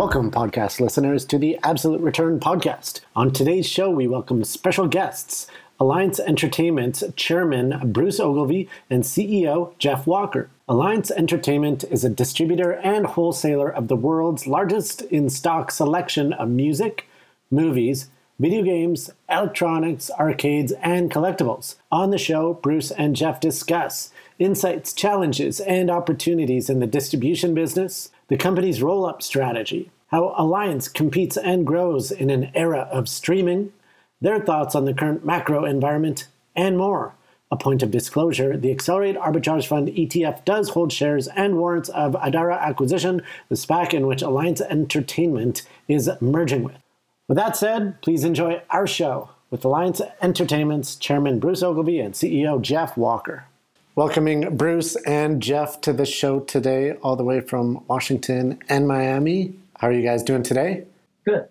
Welcome, podcast listeners, to the Absolute Return podcast. On today's show, we welcome special guests Alliance Entertainment's chairman, Bruce Ogilvie, and CEO, Jeff Walker. Alliance Entertainment is a distributor and wholesaler of the world's largest in stock selection of music, movies, video games, electronics, arcades, and collectibles. On the show, Bruce and Jeff discuss insights, challenges, and opportunities in the distribution business the company's roll up strategy, how Alliance competes and grows in an era of streaming, their thoughts on the current macro environment, and more. A point of disclosure the Accelerate Arbitrage Fund ETF does hold shares and warrants of Adara Acquisition, the SPAC in which Alliance Entertainment is merging with. With that said, please enjoy our show with Alliance Entertainment's Chairman Bruce Ogilvie and CEO Jeff Walker. Welcoming Bruce and Jeff to the show today, all the way from Washington and Miami. How are you guys doing today? Good.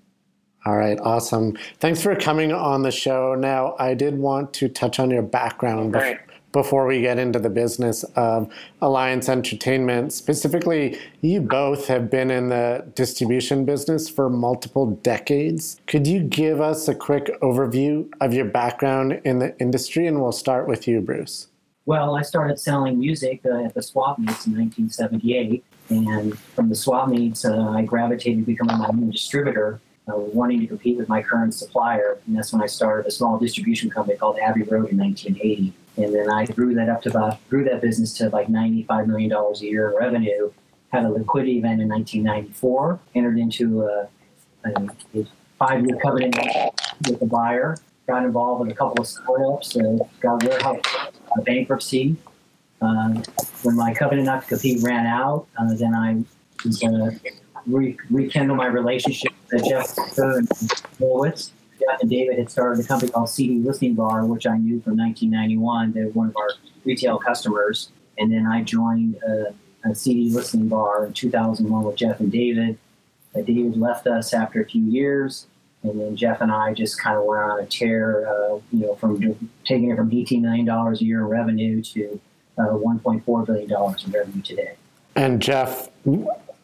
All right, awesome. Thanks for coming on the show. Now, I did want to touch on your background bef- before we get into the business of Alliance Entertainment. Specifically, you both have been in the distribution business for multiple decades. Could you give us a quick overview of your background in the industry? And we'll start with you, Bruce. Well, I started selling music uh, at the swap meets in 1978. And from the swap meets, uh, I gravitated to becoming my own distributor, uh, wanting to compete with my current supplier. And that's when I started a small distribution company called Abbey Road in 1980. And then I grew that up to about, grew that business to like $95 million a year in revenue. Had a liquidity event in 1994, entered into a, a, a five year covenant with the buyer, got involved with a couple of startups, uh, got Wherehouse bankruptcy. Uh, when my covenant not to compete ran out, uh, then I was going to re- rekindle my relationship with Jeff and Horowitz. Jeff and David had started a company called CD Listening Bar, which I knew from 1991. They were one of our retail customers. And then I joined a, a CD Listening Bar in 2001 with Jeff and David. Uh, David left us after a few years and then Jeff and I just kind of went on a tear, uh, you know, from taking it from $18 million a year in revenue to uh, $1.4 billion in revenue today. And Jeff,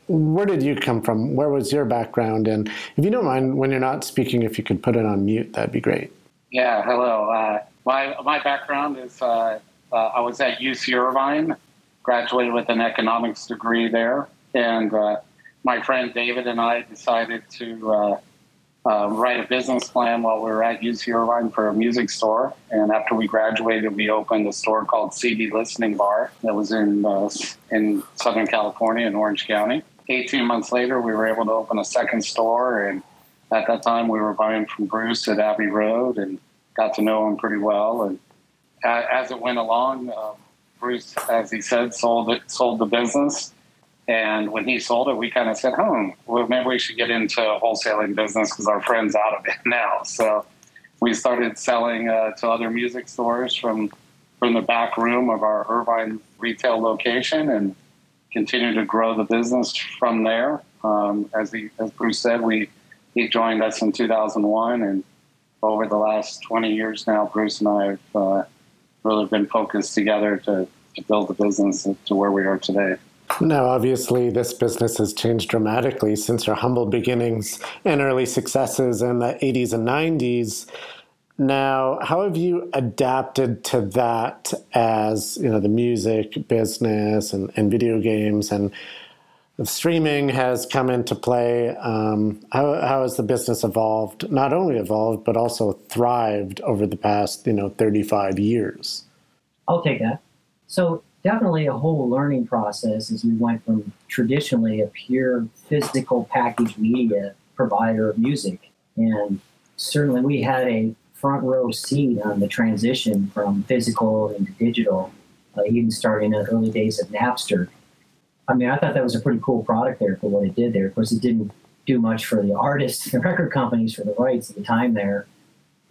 where did you come from? Where was your background? And if you don't mind, when you're not speaking, if you could put it on mute, that'd be great. Yeah, hello. Uh, my, my background is uh, uh, I was at UC Irvine, graduated with an economics degree there. And uh, my friend David and I decided to uh, write a business plan while we were at UC Irvine for a music store. And after we graduated, we opened a store called CD Listening Bar that was in uh, in Southern California in Orange County. 18 months later, we were able to open a second store. And at that time, we were buying from Bruce at Abbey Road and got to know him pretty well. And as it went along, uh, Bruce, as he said, sold it, sold the business and when he sold it, we kind of said, "Hmm, well, maybe we should get into wholesaling business because our friend's out of it now." So we started selling uh, to other music stores from from the back room of our Irvine retail location, and continued to grow the business from there. Um, as he, as Bruce said, we he joined us in 2001, and over the last 20 years now, Bruce and I have uh, really been focused together to, to build the business to where we are today. Now, obviously, this business has changed dramatically since your humble beginnings and early successes in the 80s and 90s. Now, how have you adapted to that as you know the music business and, and video games and streaming has come into play? Um, how, how has the business evolved? Not only evolved, but also thrived over the past you know 35 years. I'll take that. So definitely a whole learning process as we went from traditionally a pure physical package media provider of music. And certainly we had a front row seat on the transition from physical into digital, uh, even starting in the early days of Napster. I mean, I thought that was a pretty cool product there for what it did there. Of course, it didn't do much for the artists and record companies for the rights at the time there.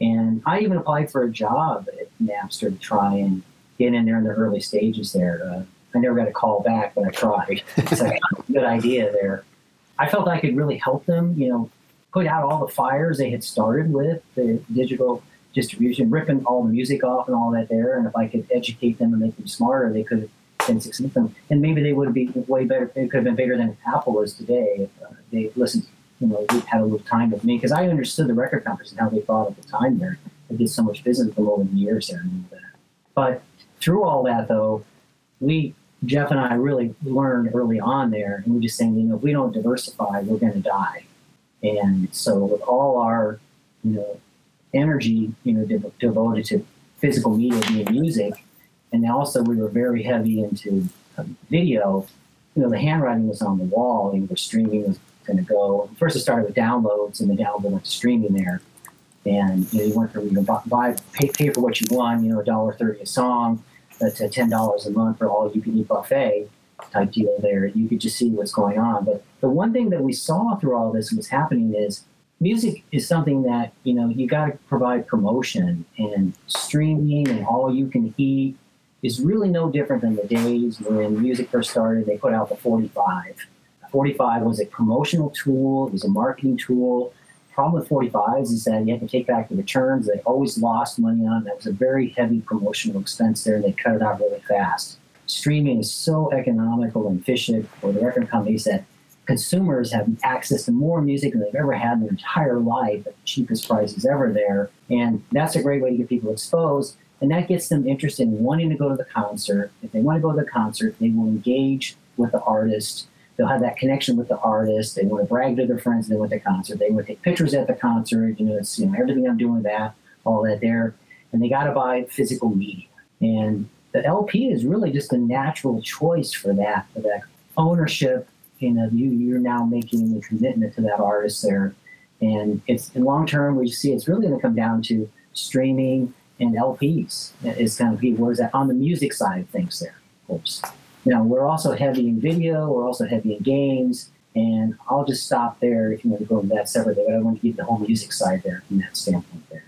And I even applied for a job at Napster to try and get in there in the early stages there. Uh, I never got a call back, but I tried. It's like a good idea there. I felt I could really help them, you know, put out all the fires they had started with the digital distribution, ripping all the music off and all that there. And if I could educate them and make them smarter, they could have been successful. And maybe they would be way better. It could have been bigger than Apple is today if uh, they listened, you know, had a little time with me because I understood the record companies and how they thought at the time there. I did so much business over the years there. But through all that, though, we Jeff and I really learned early on there, and we just saying, you know, if we don't diversify, we're going to die. And so, with all our, you know, energy, you know, de- devoted to physical media being music, and also we were very heavy into um, video. You know, the handwriting was on the wall. You know, the streaming was going to go. First, it started with downloads, and the download went to streaming there. And you know, you went from you know, buy, pay, pay for what you want. You know, a dollar thirty a song that's a ten dollars a month for all you can eat buffet type deal there. You could just see what's going on. But the one thing that we saw through all this was happening is music is something that you know you got to provide promotion and streaming and all you can eat is really no different than the days when music first started. They put out the 45. 45 was a promotional tool. It was a marketing tool problem with 45s is that you have to take back the returns. They always lost money on. That was a very heavy promotional expense there, and they cut it out really fast. Streaming is so economical and efficient for the record companies that consumers have access to more music than they've ever had in their entire life at the cheapest prices ever there. And that's a great way to get people exposed. And that gets them interested in wanting to go to the concert. If they want to go to the concert, they will engage with the artist they'll have that connection with the artist. They want to brag to their friends they went to concert. They want to take pictures at the concert. You know, it's you know everything I'm doing that, all that there, and they got to buy physical media. And the LP is really just a natural choice for that, for that ownership. You know, you you're now making a commitment to that artist there, and it's in long term we see it's really going to come down to streaming and LPs is kind of. Where's that on the music side of things there, course you know, we're also heavy in video, we're also heavy in games, and I'll just stop there if you want to go into that separately. But I want to keep the whole music side there from that standpoint there.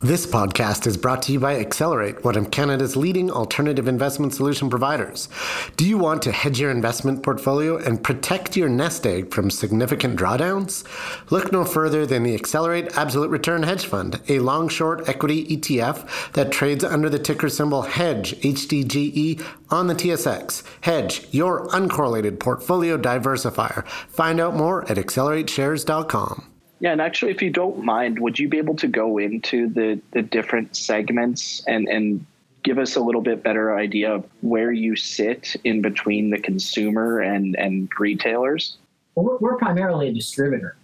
This podcast is brought to you by Accelerate, one of Canada's leading alternative investment solution providers. Do you want to hedge your investment portfolio and protect your nest egg from significant drawdowns? Look no further than the Accelerate Absolute Return Hedge Fund, a long short equity ETF that trades under the ticker symbol HEDGE, HDGE, on the TSX. Hedge, your uncorrelated portfolio diversifier. Find out more at accelerateshares.com. Yeah, and actually, if you don't mind, would you be able to go into the the different segments and and give us a little bit better idea of where you sit in between the consumer and and retailers? Well, we're, we're primarily a distributor.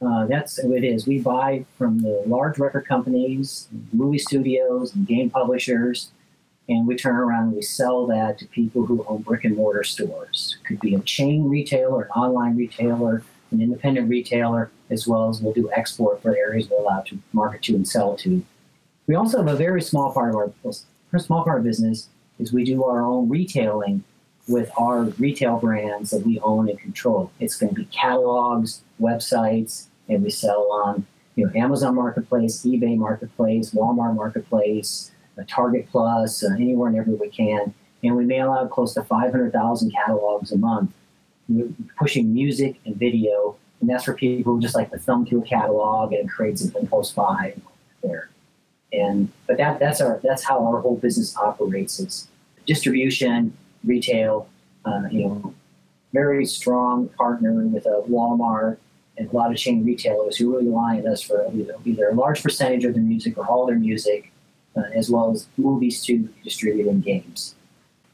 Uh, that's who it is. We buy from the large record companies, movie studios, and game publishers, and we turn around and we sell that to people who own brick and mortar stores. It could be a chain retailer, an online retailer, an independent retailer, as well as we'll do export for areas we're allowed to market to and sell to. We also have a very small part of our small part of business is we do our own retailing with our retail brands that we own and control. It's going to be catalogs, websites, and we sell on you know Amazon Marketplace, eBay Marketplace, Walmart Marketplace, uh, Target Plus, uh, anywhere and everywhere we can. And we mail out close to 500,000 catalogs a month, pushing music and video and that's for people who just like to thumb through a catalog and create some impulse buy there. And but that that's our that's how our whole business operates is distribution, retail, uh, you know, very strong partner with a Walmart and a lot of chain retailers who really rely on us for either, either a large percentage of their music or all their music, uh, as well as movies to distribute in games.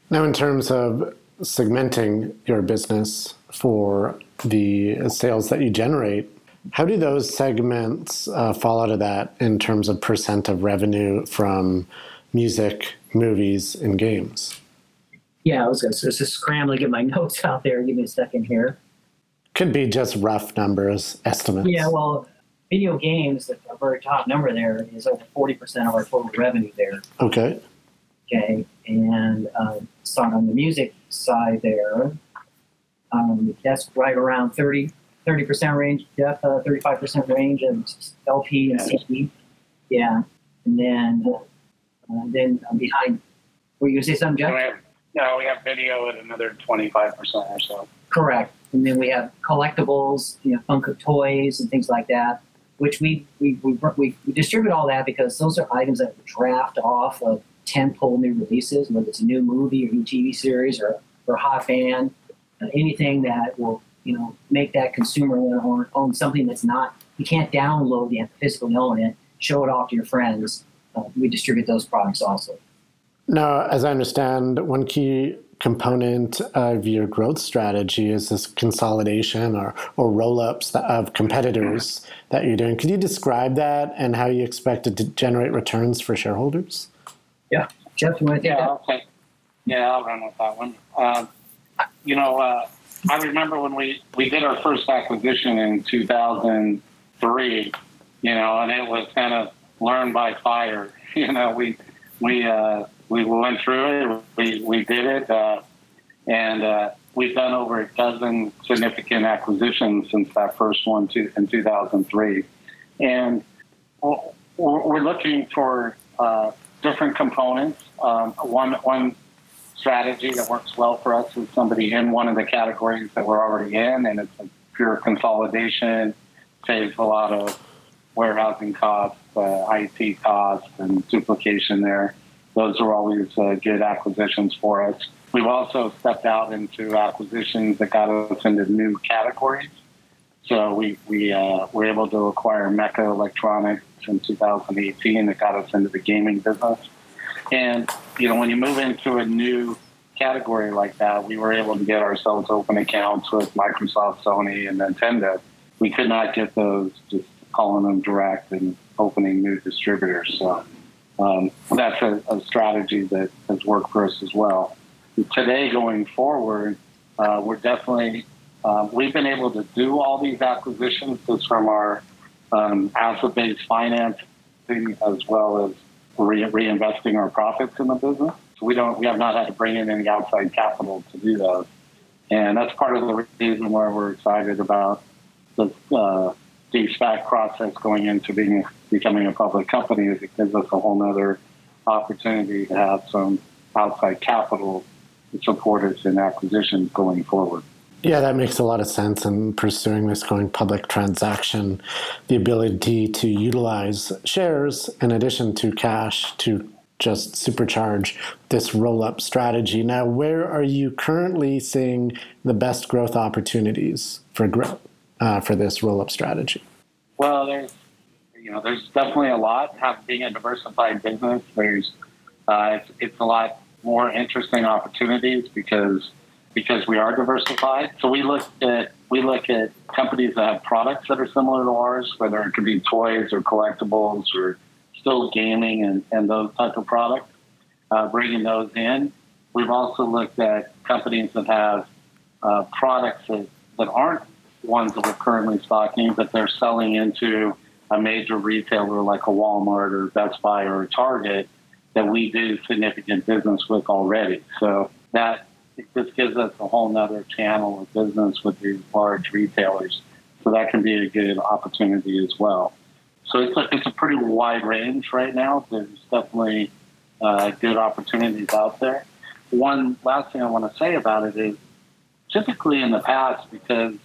Now, in terms of segmenting your business for the sales that you generate. How do those segments uh, fall out of that in terms of percent of revenue from music, movies, and games? Yeah, I was, I was just scramble to get my notes out there. Give me a second here. Could be just rough numbers, estimates. Yeah, well, video games, the very top number there is over 40% of our total revenue there. Okay. Okay, and uh, so on the music side there, um, that's right around 30 30% range, Jeff, uh, 35% range of LP and CD. Yeah. And then, uh, then behind, were you going to say something, Jeff? We have, no, we have video at another 25% or so. Correct. And then we have collectibles, you know, Funko toys and things like that, which we, we, we, we, we distribute all that because those are items that draft off of tentpole new releases, whether it's a new movie or new TV series or, or a hot fan, uh, anything that will, you know, make that consumer want to own, own something that's not, you can't download the physically own it, show it off to your friends. Uh, we distribute those products also. Now, as I understand, one key component of your growth strategy is this consolidation or, or roll ups of competitors that you're doing. Could you describe that and how you expect it to generate returns for shareholders? Yeah. Jeff, you want to take yeah, that? I'll yeah, I'll run with that one. Um, you know, uh, I remember when we, we did our first acquisition in 2003, you know, and it was kind of learn by fire. You know, we, we, uh, we went through it. We we did it, uh, and uh, we've done over a dozen significant acquisitions since that first one to, in 2003. And we're looking for uh, different components. Um, one one strategy that works well for us is somebody in one of the categories that we're already in, and it's a pure consolidation, saves a lot of warehousing costs, uh, IT costs, and duplication there those are always uh, good acquisitions for us. We've also stepped out into acquisitions that got us into new categories. So we, we uh, were able to acquire Mecca Electronics in 2018 that got us into the gaming business. And, you know, when you move into a new category like that, we were able to get ourselves open accounts with Microsoft, Sony, and Nintendo. We could not get those just calling them direct and opening new distributors. So um, that's a, a, strategy that has worked for us as well. Today, going forward, uh, we're definitely um, we've been able to do all these acquisitions just from our um, asset-based financing as well as re- reinvesting our profits in the business. So we don't we have not had to bring in any outside capital to do those, and that's part of the reason why we're excited about the uh, de-SPAC process going into being becoming a public company is it gives us a whole other opportunity to have some outside capital to support us in acquisitions going forward. Yeah, that makes a lot of sense in pursuing this going public transaction. The ability to utilize shares in addition to cash to just supercharge this roll up strategy. Now, where are you currently seeing the best growth opportunities for growth uh, for this roll up strategy? Well, there's you know, there's definitely a lot. Being a diversified business, there's uh, it's, it's a lot more interesting opportunities because because we are diversified. So we look at we look at companies that have products that are similar to ours, whether it could be toys or collectibles or still gaming and, and those type of products, uh, bringing those in. We've also looked at companies that have uh, products that, that aren't ones that we're currently stocking, but they're selling into a major retailer like a Walmart or Best Buy or Target that we do significant business with already. So that this gives us a whole nother channel of business with these large retailers. So that can be a good opportunity as well. So it's a, it's a pretty wide range right now. There's definitely uh, good opportunities out there. One last thing I want to say about it is typically in the past, because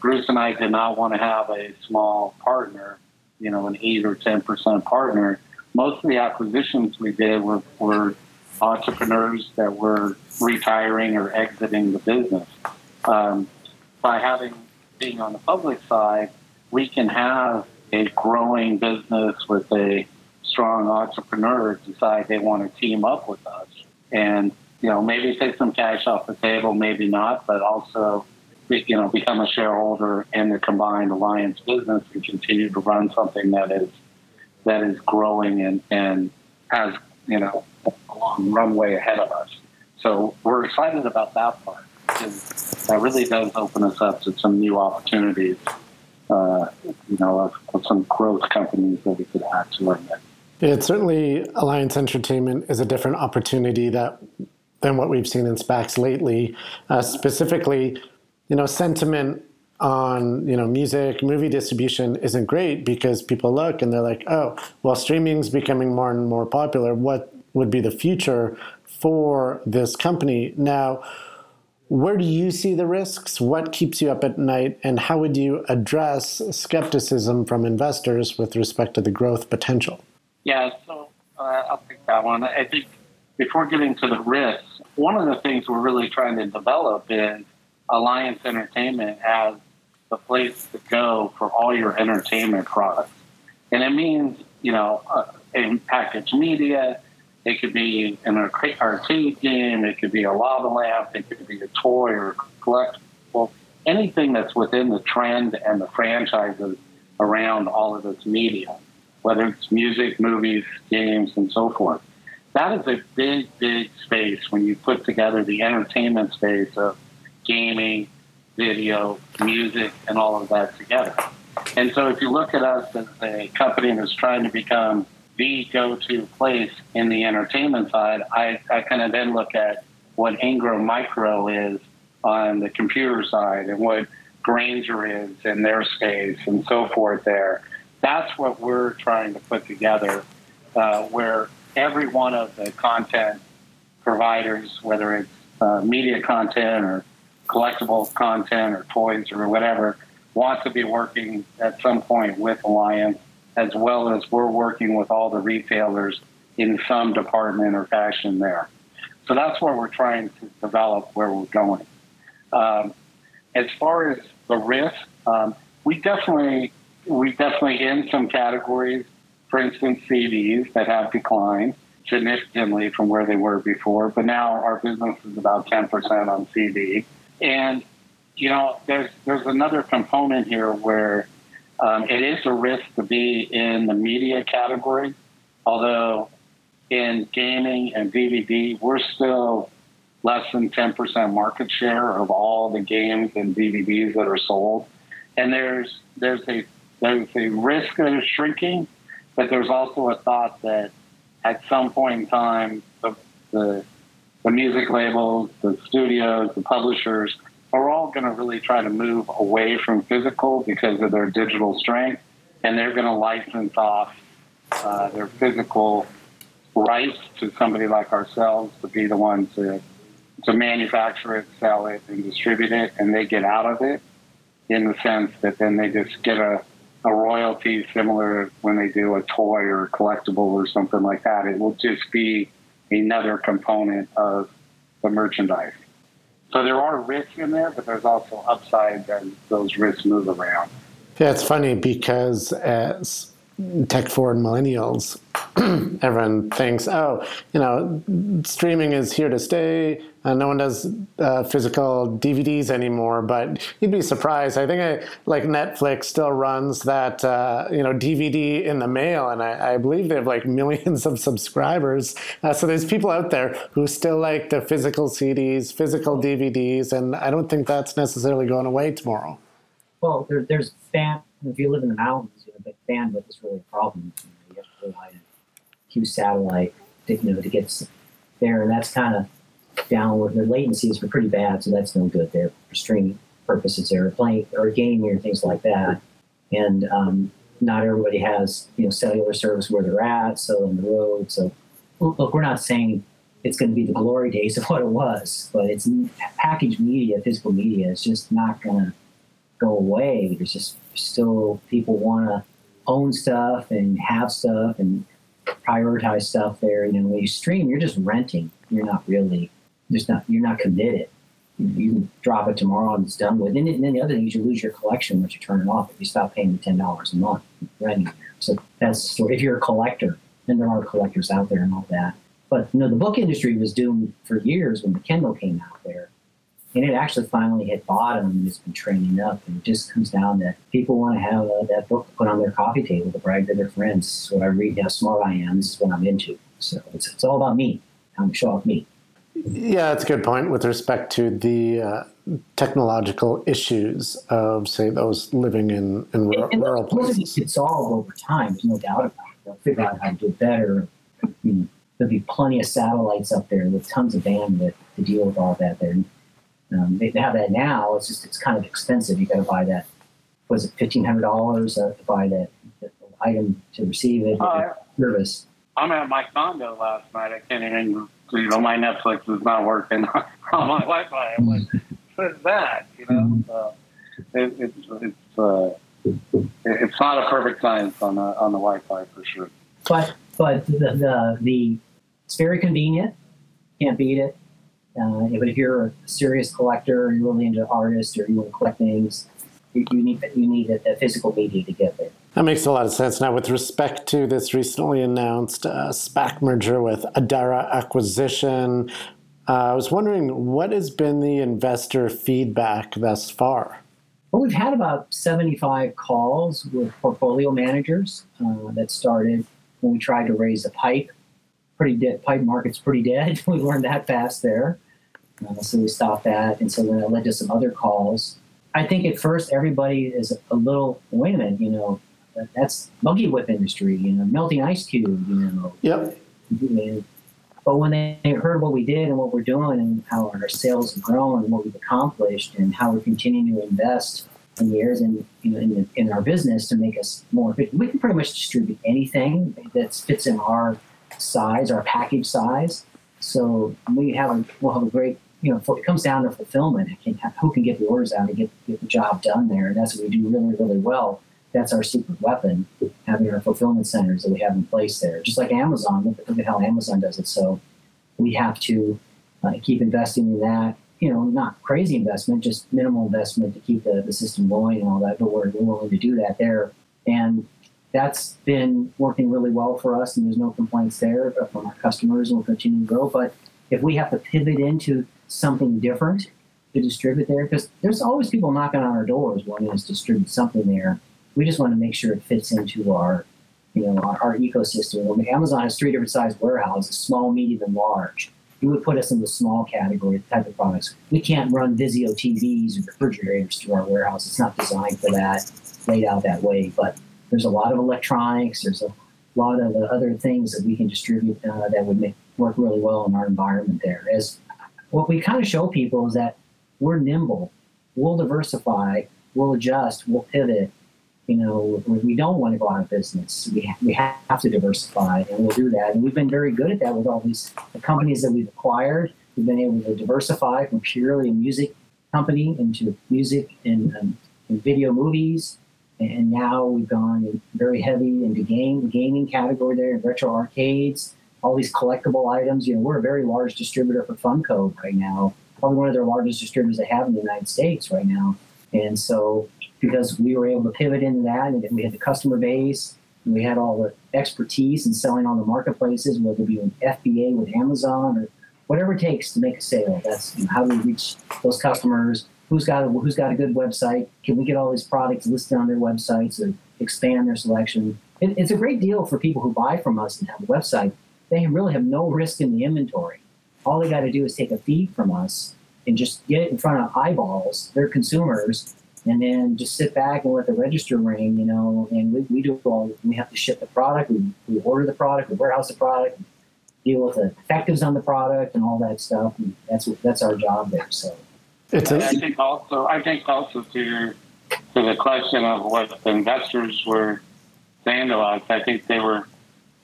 Bruce and I did not want to have a small partner, you know, an eight or 10% partner, most of the acquisitions we did were, were entrepreneurs that were retiring or exiting the business. Um, by having being on the public side, we can have a growing business with a strong entrepreneur decide they want to team up with us and you know maybe take some cash off the table maybe not but also you know, become a shareholder in the combined alliance business and continue to run something that is that is growing and, and has you know a long runway ahead of us. So we're excited about that part. Because that really does open us up to some new opportunities. Uh, you know, of, of, some growth companies that we could add to our mix. Yeah, certainly Alliance Entertainment is a different opportunity that than what we've seen in SPACs lately. Uh, specifically, you know, sentiment on you know music movie distribution isn't great because people look and they're like oh well streaming's becoming more and more popular. What would be the future for this company? Now where do you see the risks? What keeps you up at night? And how would you address skepticism from investors with respect to the growth potential? Yeah so uh, i'll take that one. I think before getting to the risks one of the things we're really trying to develop is alliance entertainment as the place to go for all your entertainment products. And it means, you know, uh, in packaged media, it could be an arcade game, it could be a lava lamp, it could be a toy or collectible, anything that's within the trend and the franchises around all of this media, whether it's music, movies, games, and so forth. That is a big, big space when you put together the entertainment space of gaming, video, music, and all of that together. And so if you look at us as a company that's trying to become the go-to place in the entertainment side, I, I kind of then look at what Ingram Micro is on the computer side and what Grainger is in their space and so forth there. That's what we're trying to put together, uh, where every one of the content providers, whether it's uh, media content or collectible content or toys or whatever want to be working at some point with Alliance, as well as we're working with all the retailers in some department or fashion there. So that's where we're trying to develop where we're going. Um, as far as the risk, um, we definitely we definitely in some categories, for instance, CDs that have declined significantly from where they were before, but now our business is about 10% on CD. And you know, there's there's another component here where um, it is a risk to be in the media category, although in gaming and DVD, we're still less than 10% market share of all the games and DVDs that are sold. And there's there's a there's a risk of shrinking, but there's also a thought that at some point in time, the, the the music labels, the studios, the publishers are all going to really try to move away from physical because of their digital strength, and they're going to license off uh, their physical rights to somebody like ourselves to be the ones to to manufacture it, sell it, and distribute it, and they get out of it in the sense that then they just get a, a royalty similar when they do a toy or a collectible or something like that. It will just be another component of the merchandise. So there are risks in there, but there's also upside as those risks move around. Yeah, it's funny because as tech forward millennials, everyone thinks, oh, you know, streaming is here to stay. Uh, no one does uh, physical DVDs anymore, but you'd be surprised. I think I, like Netflix still runs that uh, you know DVD in the mail, and I, I, believe they have like millions of subscribers. Uh, so there's people out there who still like the physical CDs, physical DVDs, and I don't think that's necessarily going away tomorrow. Well, there, there's fan. If you live in the mountains, you know, bandwidth is really a problem. You, know, you have to rely on Hughes satellite, you know, to get there, and that's kind of downward. The latencies were pretty bad, so that's no good there for streaming purposes. There, playing or gaming or things like that, and um, not everybody has you know cellular service where they're at, so on the road. So look, we're not saying it's going to be the glory days of what it was, but it's packaged media, physical media. It's just not going to go away. There's just still people want to own stuff and have stuff and prioritize stuff there. You know, when you stream, you're just renting. You're not really, not, you're not committed. You, drop it tomorrow and it's done with. And, then the other thing is you lose your collection once you turn it off. If you stop paying the ten dollars a month renting. So that's. If you're a collector, and there are collectors out there and all that. But you know, the book industry was doomed for years when the Kindle came out there and it actually finally hit bottom and it's been training up. And it just comes down that people want to have uh, that book put on their coffee table to brag to their friends. This is what I read, how smart I am. This is what I'm into. So it's, it's all about me. I'm show off me. Yeah, that's a good point with respect to the uh, technological issues of, say, those living in, in rural, and rural places. It's solved over time. There's no doubt about it. They'll figure out how to do it better. You know, there'll be plenty of satellites up there with tons of bandwidth to deal with all that there Um, they have that now. It's just it's kind of expensive. You got to buy that. Was it fifteen hundred dollars uh, to buy that, that, item to receive it? Uh, service. I'm at my condo last night. I can't even. You know, my Netflix is not working on my Wi-Fi. I'm like, what is that? You know, uh, it, it's it's uh, it's not a perfect science on the on the Wi-Fi for sure. But but the the, the it's very convenient. Can't beat it. Uh, but if you're a serious collector, you're really into artists, or you want to collect things, you, you need you need a, a, physical media to get there. That makes a lot of sense. Now, with respect to this recently announced uh, SPAC merger with Adara Acquisition, uh, I was wondering what has been the investor feedback thus far. Well, we've had about 75 calls with portfolio managers uh, that started when we tried to raise a pipe. Pretty dead, pipe market's pretty dead. we learned that fast there. Uh, so we stopped that. And so then it led to some other calls. I think at first everybody is a little, wait a minute, you know, that's buggy whip industry, you know, melting ice cube, you know. Yep. But when they heard what we did and what we're doing and how our sales have grown and what we've accomplished and how we're continuing to invest in years in you know in, the, in our business to make us more efficient, we can pretty much distribute anything that fits in our size, our package size. So we have a we'll have a great you know it comes down to fulfillment. Can, who can get the orders out and get, get the job done there? And that's what we do really really well that's our secret weapon, having our fulfillment centers that we have in place there. Just like Amazon, look at how Amazon does it. So we have to uh, keep investing in that. You know, not crazy investment, just minimal investment to keep the, the system going and all that, but we're, willing to do that there. And that's been working really well for us, and there's no complaints there from our customers, and we'll continue to grow. But if we have to pivot into something different to distribute there, because there's always people knocking on our doors wanting us to distribute something there we just want to make sure it fits into our, you know, our, our ecosystem. When Amazon has three different size warehouses, small, medium, and large. It would put us in the small category type of products. We can't run Vizio TVs or refrigerators through our warehouse. It's not designed for that, laid out that way. But there's a lot of electronics. There's a lot of other things that we can distribute uh, that would make, work really well in our environment there. As what we kind of show people is that we're nimble. We'll diversify. We'll adjust. We'll pivot you know, we don't want to go out of business. We, we have to diversify, and we'll do that. And we've been very good at that with all these the companies that we've acquired. We've been able to diversify from purely a music company into music and, um, and video movies. And now we've gone very heavy into game gaming category there, retro arcades, all these collectible items. You know, we're a very large distributor for Funko right now, probably one of their largest distributors they have in the United States right now. And so because we were able to pivot into that and we had the customer base and we had all the expertise in selling on the marketplaces, whether it be an FBA with Amazon or whatever it takes to make a sale. That's you know, how do we reach those customers? Who's got a, who's got a good website? Can we get all these products listed on their websites and expand their selection? It, it's a great deal for people who buy from us and have a website. They really have no risk in the inventory. All they got to do is take a feed from us and just get it in front of eyeballs, their consumers, and then just sit back and let the register ring, you know, and we, we do all, we have to ship the product, we, we order the product, we warehouse the product, deal with the effectives on the product and all that stuff. And that's, that's our job there. So it's a- I think also, I think also to, to the question of what the investors were saying to us, I think they were,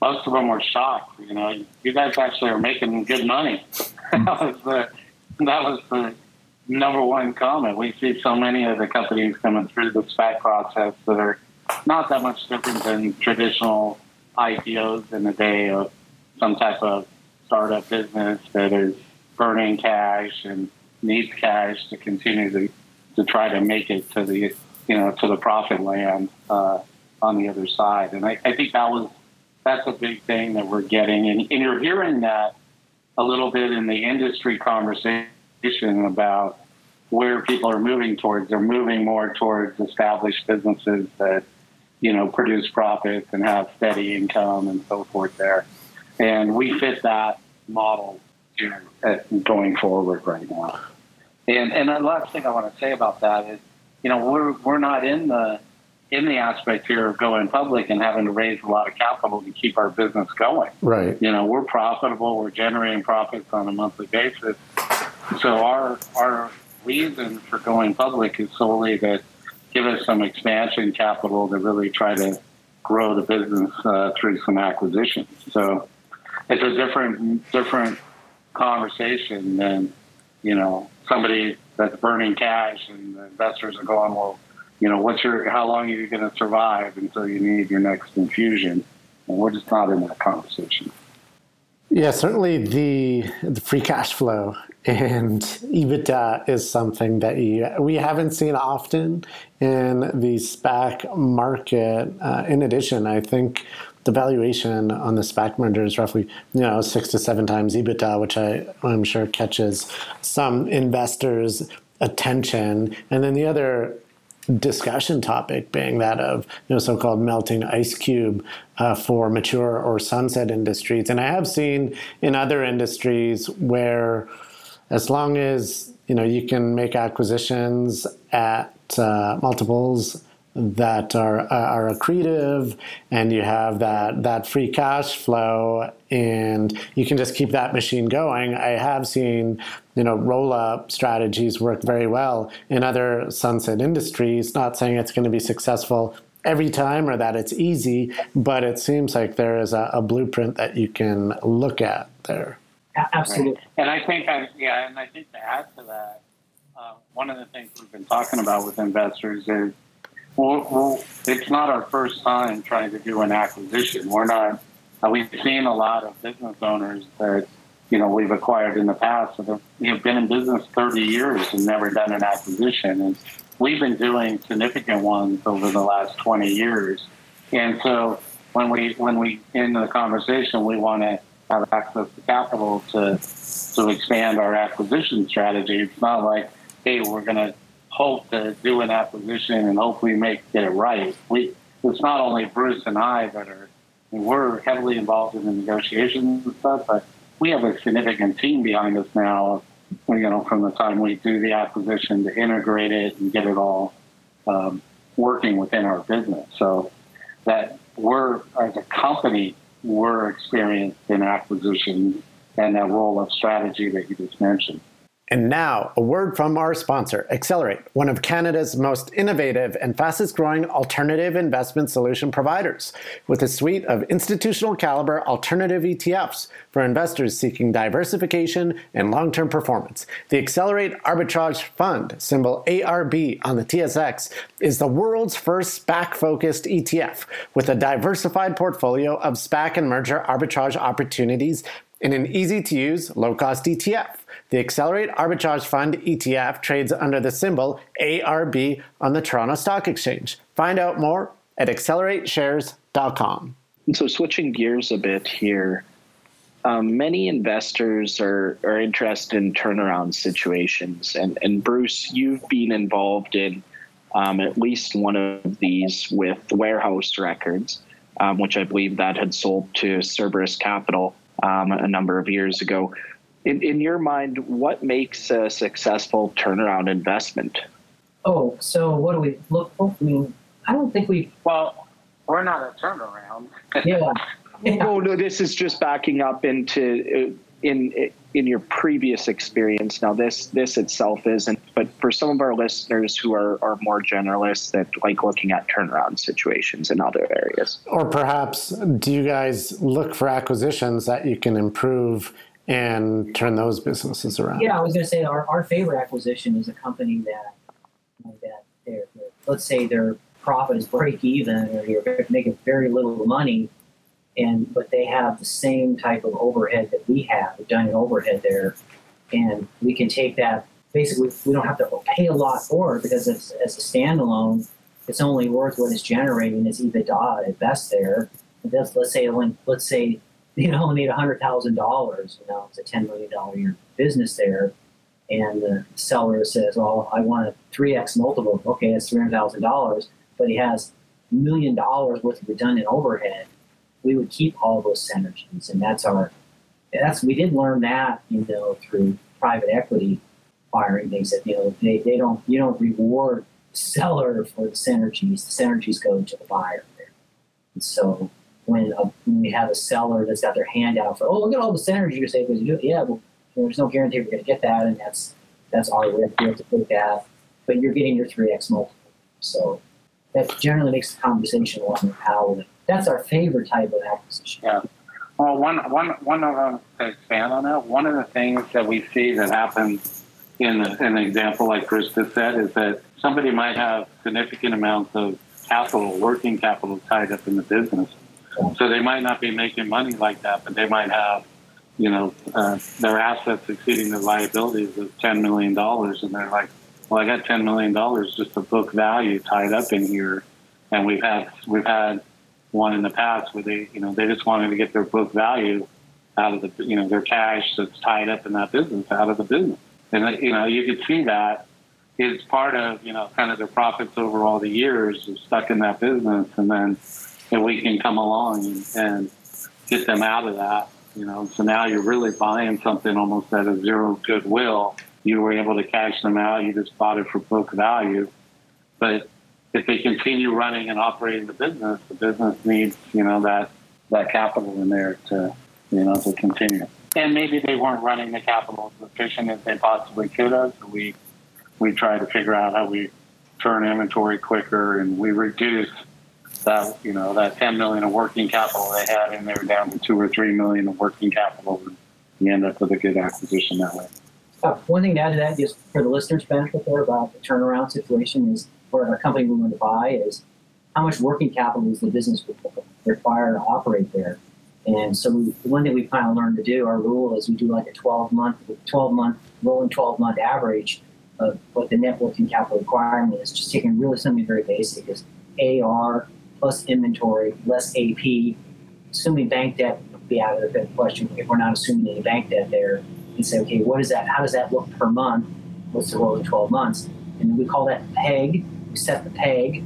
most of them were shocked. You know, you guys actually are making good money. that was the, that was the, number one comment. We see so many of the companies coming through the SPAC process that are not that much different than traditional IPOs in the day of some type of startup business that is burning cash and needs cash to continue to, to try to make it to the you know to the profit land uh, on the other side. And I, I think that was that's a big thing that we're getting, and, and you're hearing that a little bit in the industry conversation about where people are moving towards. They're moving more towards established businesses that, you know, produce profits and have steady income and so forth there. And we fit that model here going forward right now. And and the last thing I want to say about that is, you know, we're we're not in the in the aspect here of going public and having to raise a lot of capital to keep our business going. Right. You know, we're profitable. We're generating profits on a monthly basis. So our our reason for going public is solely to give us some expansion capital to really try to grow the business uh, through some acquisitions. So it's a different different conversation than you know somebody that's burning cash and the investors are going, well, you know, what's your how long are you going to survive until you need your next infusion? And we're just not in that conversation. Yeah, certainly the the free cash flow and EBITDA is something that you, we haven't seen often in the SPAC market. Uh, in addition, I think the valuation on the SPAC merger is roughly you know six to seven times EBITDA, which I, I'm sure catches some investors' attention. And then the other discussion topic being that of you know so-called melting ice cube uh, for mature or sunset industries. And i have seen in other industries where as long as you know you can make acquisitions at uh, multiples that are are accretive and you have that that free cash flow and you can just keep that machine going i have seen you know roll up strategies work very well in other sunset industries not saying it's going to be successful every time or that it's easy but it seems like there is a, a blueprint that you can look at there Absolutely. Right. And I think, I, yeah, and I think to add to that, uh, one of the things we've been talking about with investors is, well, well, it's not our first time trying to do an acquisition. We're not. Uh, we've seen a lot of business owners that you know we've acquired in the past know, been in business 30 years and never done an acquisition, and we've been doing significant ones over the last 20 years. And so when we when we in the conversation, we want to have access to capital to to expand our acquisition strategy. It's not like, hey, we're going to hope to do an acquisition and hopefully make it right. We it's not only Bruce and I that are we're heavily involved in the negotiations and stuff, but we have a significant team behind us now. You know, from the time we do the acquisition to integrate it and get it all um, working within our business. So that we're as a company we're experienced in acquisition and that role of strategy that you just mentioned. And now, a word from our sponsor, Accelerate, one of Canada's most innovative and fastest growing alternative investment solution providers, with a suite of institutional caliber alternative ETFs for investors seeking diversification and long term performance. The Accelerate Arbitrage Fund, symbol ARB on the TSX, is the world's first SPAC focused ETF with a diversified portfolio of SPAC and merger arbitrage opportunities in an easy to use, low cost ETF. The Accelerate Arbitrage Fund ETF trades under the symbol ARB on the Toronto Stock Exchange. Find out more at accelerateshares.com. So, switching gears a bit here, um, many investors are, are interested in turnaround situations. And, and Bruce, you've been involved in um, at least one of these with Wherehouse Records, um, which I believe that had sold to Cerberus Capital um, a number of years ago. In, in your mind, what makes a successful turnaround investment? Oh, so what do we look for? I mean, I don't think we. Well, we're not a turnaround. yeah. yeah. Oh no, this is just backing up into uh, in in your previous experience. Now, this this itself isn't, but for some of our listeners who are are more generalists that like looking at turnaround situations in other areas, or perhaps do you guys look for acquisitions that you can improve and turn those businesses around. Yeah, I was going to say our, our favorite acquisition is a company that that they're, they're, let's say their profit is break even or you're making very little money, and but they have the same type of overhead that we have, We've done an overhead there, and we can take that. Basically, we don't have to pay a lot for it because it's, as a standalone, it's only worth what it's generating as EBITDA at best there. let's say let's say you know, made hundred thousand dollars. You know, it's a ten million dollar year business there, and the seller says, "Well, I want a three x multiple." Okay, that's three hundred thousand dollars, but he has million dollars worth of redundant overhead. We would keep all those synergies, and that's our. That's we did learn that you know through private equity acquiring things that you know they, they don't you don't reward the seller for the synergies. The synergies go to the buyer and so when, a, when we have a seller that's got their hand out for, oh, look at all the synergy you're saving. Yeah, well, there's no guarantee we're going to get that, and that's That's risk. We have to take that, but you're getting your three x multiple. So that generally makes the conversation a lot more palatable. That's our favorite type of acquisition. Yeah. Well, one, one, one of them, to expand on that, one of the things that we see that happens in, in an example like Chris just said is that somebody might have significant amounts of capital, working capital tied up in the business. So they might not be making money like that, but they might have, you know, uh, their assets exceeding their liabilities of $10 million. And they're like, well, I got $10 million just a book value tied up in here. And we've had, we've had one in the past where they, you know, they just wanted to get their book value out of the, you know, their cash that's tied up in that business out of the business. And, you know, you could see that is part of, you know, kind of their profits over all the years stuck in that business. And then and we can come along and, get them out of that, you know. So now you're really buying something almost at a zero goodwill. You were able to cash them out. You just bought it for book value. But if they continue running and operating the business, the business needs, you know, that that capital in there to, you know, to continue. And maybe they weren't running the capital as efficient as they possibly could have. So we we try to figure out how we turn inventory quicker and we reduce that you know that 10 million of working capital they had in there down to two or three million of working capital and you end up with a good acquisition that way. Uh, one thing to add to that, just for the listeners' benefit there about the turnaround situation is for a company we want to buy is how much working capital does the business require to operate there? And so we, one thing we kind of learned to do, our rule is we do like a 12 month, 12 month, rolling 12 month average of what the net working capital requirement is. Just taking really something very basic is AR plus inventory less AP, assuming bank debt would be out of the question if we're not assuming any bank debt there. And say, okay, what is that? How does that look per month? What's the rolling 12 months? And we call that peg. We set the peg,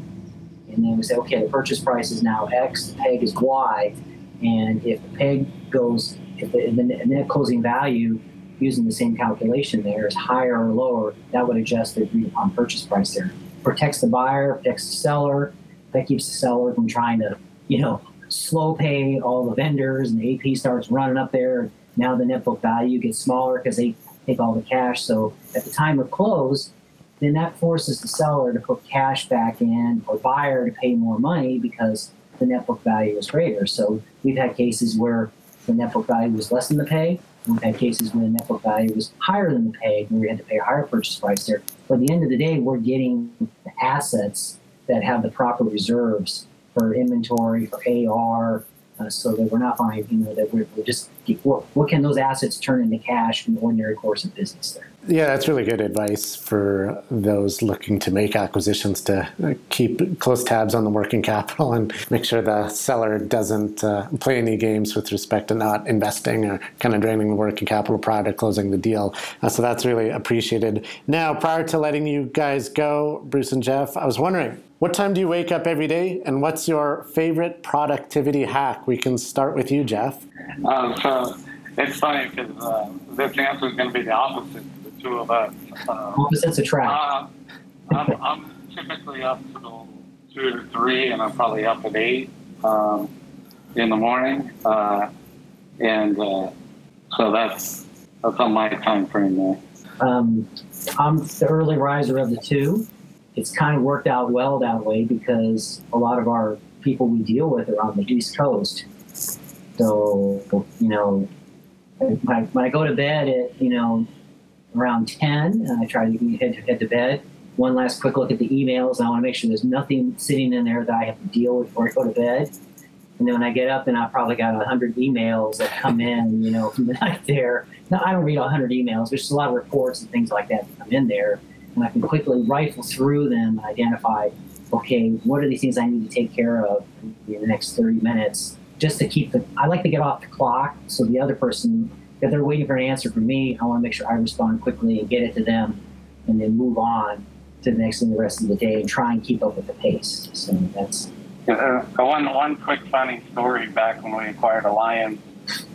and then we say, okay, the purchase price is now X, the peg is Y, and if the peg goes, if the, the net closing value using the same calculation there is higher or lower, that would adjust the agreed upon purchase price there. Protects the buyer, protects the seller, that keeps the seller from trying to, you know, slow peg all the vendors and the AP starts running up there. Now the net book value gets smaller because they take all the cash. So at the time of close, then that forces the seller to put cash back in or buyer to peg more money because the net book value is greater. So we've had cases where the net book value was less than the pay. We've had cases where the net book value was higher than the pay, and we had to pay a higher purchase price there. But at the end of the day, we're getting the assets that have the proper reserves for inventory, for AR, uh, so that we're not buying, you know, that we're, we're just, what, what, can those assets turn into cash in the ordinary course of business there? Yeah, that's really good advice for those looking to make acquisitions to uh, keep close tabs on the working capital and make sure the seller doesn't uh, play any games with respect to not investing or kind of draining the working capital prior to closing the deal. Uh, so that's really appreciated. Now, prior to letting you guys go, Bruce and Jeff, I was wondering, what time do you wake up every day, and what's your favorite productivity hack? We can start with you, Jeff. Uh, so it's funny because uh, this answer is going to be the opposite to the two of us. Uh, Opposites attract. Uh, I'm, I'm, typically up till two to three, and I'm probably up at eight um, in the morning, uh, and uh, so that's that's on my time frame there. Um, I'm the early riser of the two it's kind of worked out well that way because a lot of our people we deal with are on the East Coast. So, you know, when I, when I go to bed at, you know, around 10, and I try to head to, head to bed, one last quick look at the emails. I want to make sure there's nothing sitting in there that I have to deal with before I go to bed. And then when I get up, then I've probably got 100 emails that come in, you know, from the night there. Now, I don't read 100 emails. There's a lot of reports and things like that that come in there and I can quickly rifle through them and identify, okay, what are these things I need to take care of in the next 30 minutes just to keep the, I like to get off the clock so the other person, if they're waiting for an answer from me, I want to make sure I respond quickly and get it to them and then move on to the next thing the rest of the day and try and keep up with the pace. So that's. Uh, one, one quick funny story back when we acquired Alliance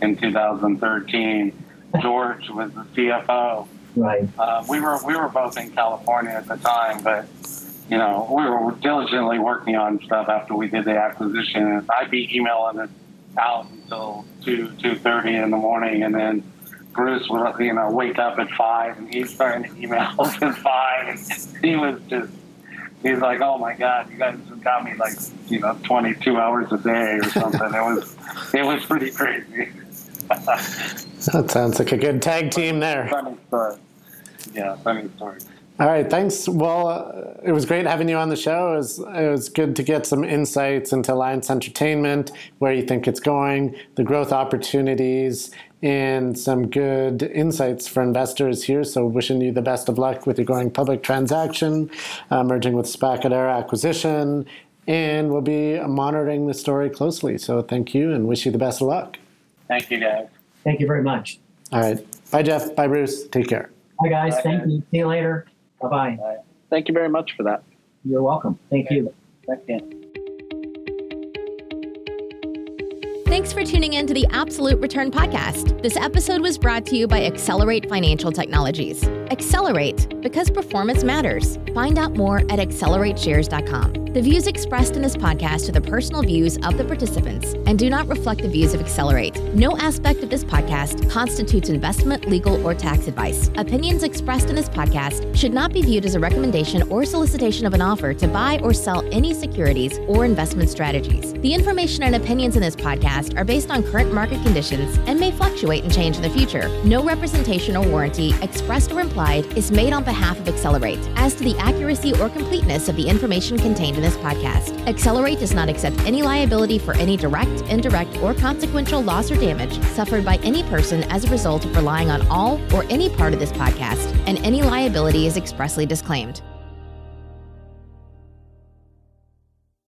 in 2013, George was the CFO Right. Uh, we were we were both in California at the time, but you know we were diligently working on stuff after we did the acquisition. I'd be emailing it out until two two thirty in the morning, and then Bruce would, you know, wake up at five and he's starting to email at five. And he was just, he's like, oh my God, you guys got me like, you know, 22 hours a day or something. it was, it was pretty crazy. that sounds like a good tag team there. Funny story. Yeah, funny story. All right, thanks. Well, uh, it was great having you on the show. It was, it was good to get some insights into Alliance Entertainment, where you think it's going, the growth opportunities, and some good insights for investors here. So, wishing you the best of luck with your going public transaction, uh, merging with SPAC acquisition, and we'll be monitoring the story closely. So, thank you and wish you the best of luck. Thank you, guys. Thank you very much. All right. Bye, Jeff. Bye, Bruce. Take care. Bye, guys. Bye, Thank guys. you. See you later. Bye bye. Thank you very much for that. You're welcome. Thank okay. you. Thank you. Thanks for tuning in to the Absolute Return Podcast. This episode was brought to you by Accelerate Financial Technologies. Accelerate because performance matters. Find out more at accelerateshares.com. The views expressed in this podcast are the personal views of the participants and do not reflect the views of Accelerate. No aspect of this podcast constitutes investment, legal, or tax advice. Opinions expressed in this podcast should not be viewed as a recommendation or solicitation of an offer to buy or sell any securities or investment strategies. The information and opinions in this podcast are based on current market conditions and may fluctuate and change in the future. No representation or warranty, expressed or implied, is made on behalf of Accelerate as to the accuracy or completeness of the information contained in this podcast. Accelerate does not accept any liability for any direct, indirect, or consequential loss or damage suffered by any person as a result of relying on all or any part of this podcast, and any liability is expressly disclaimed.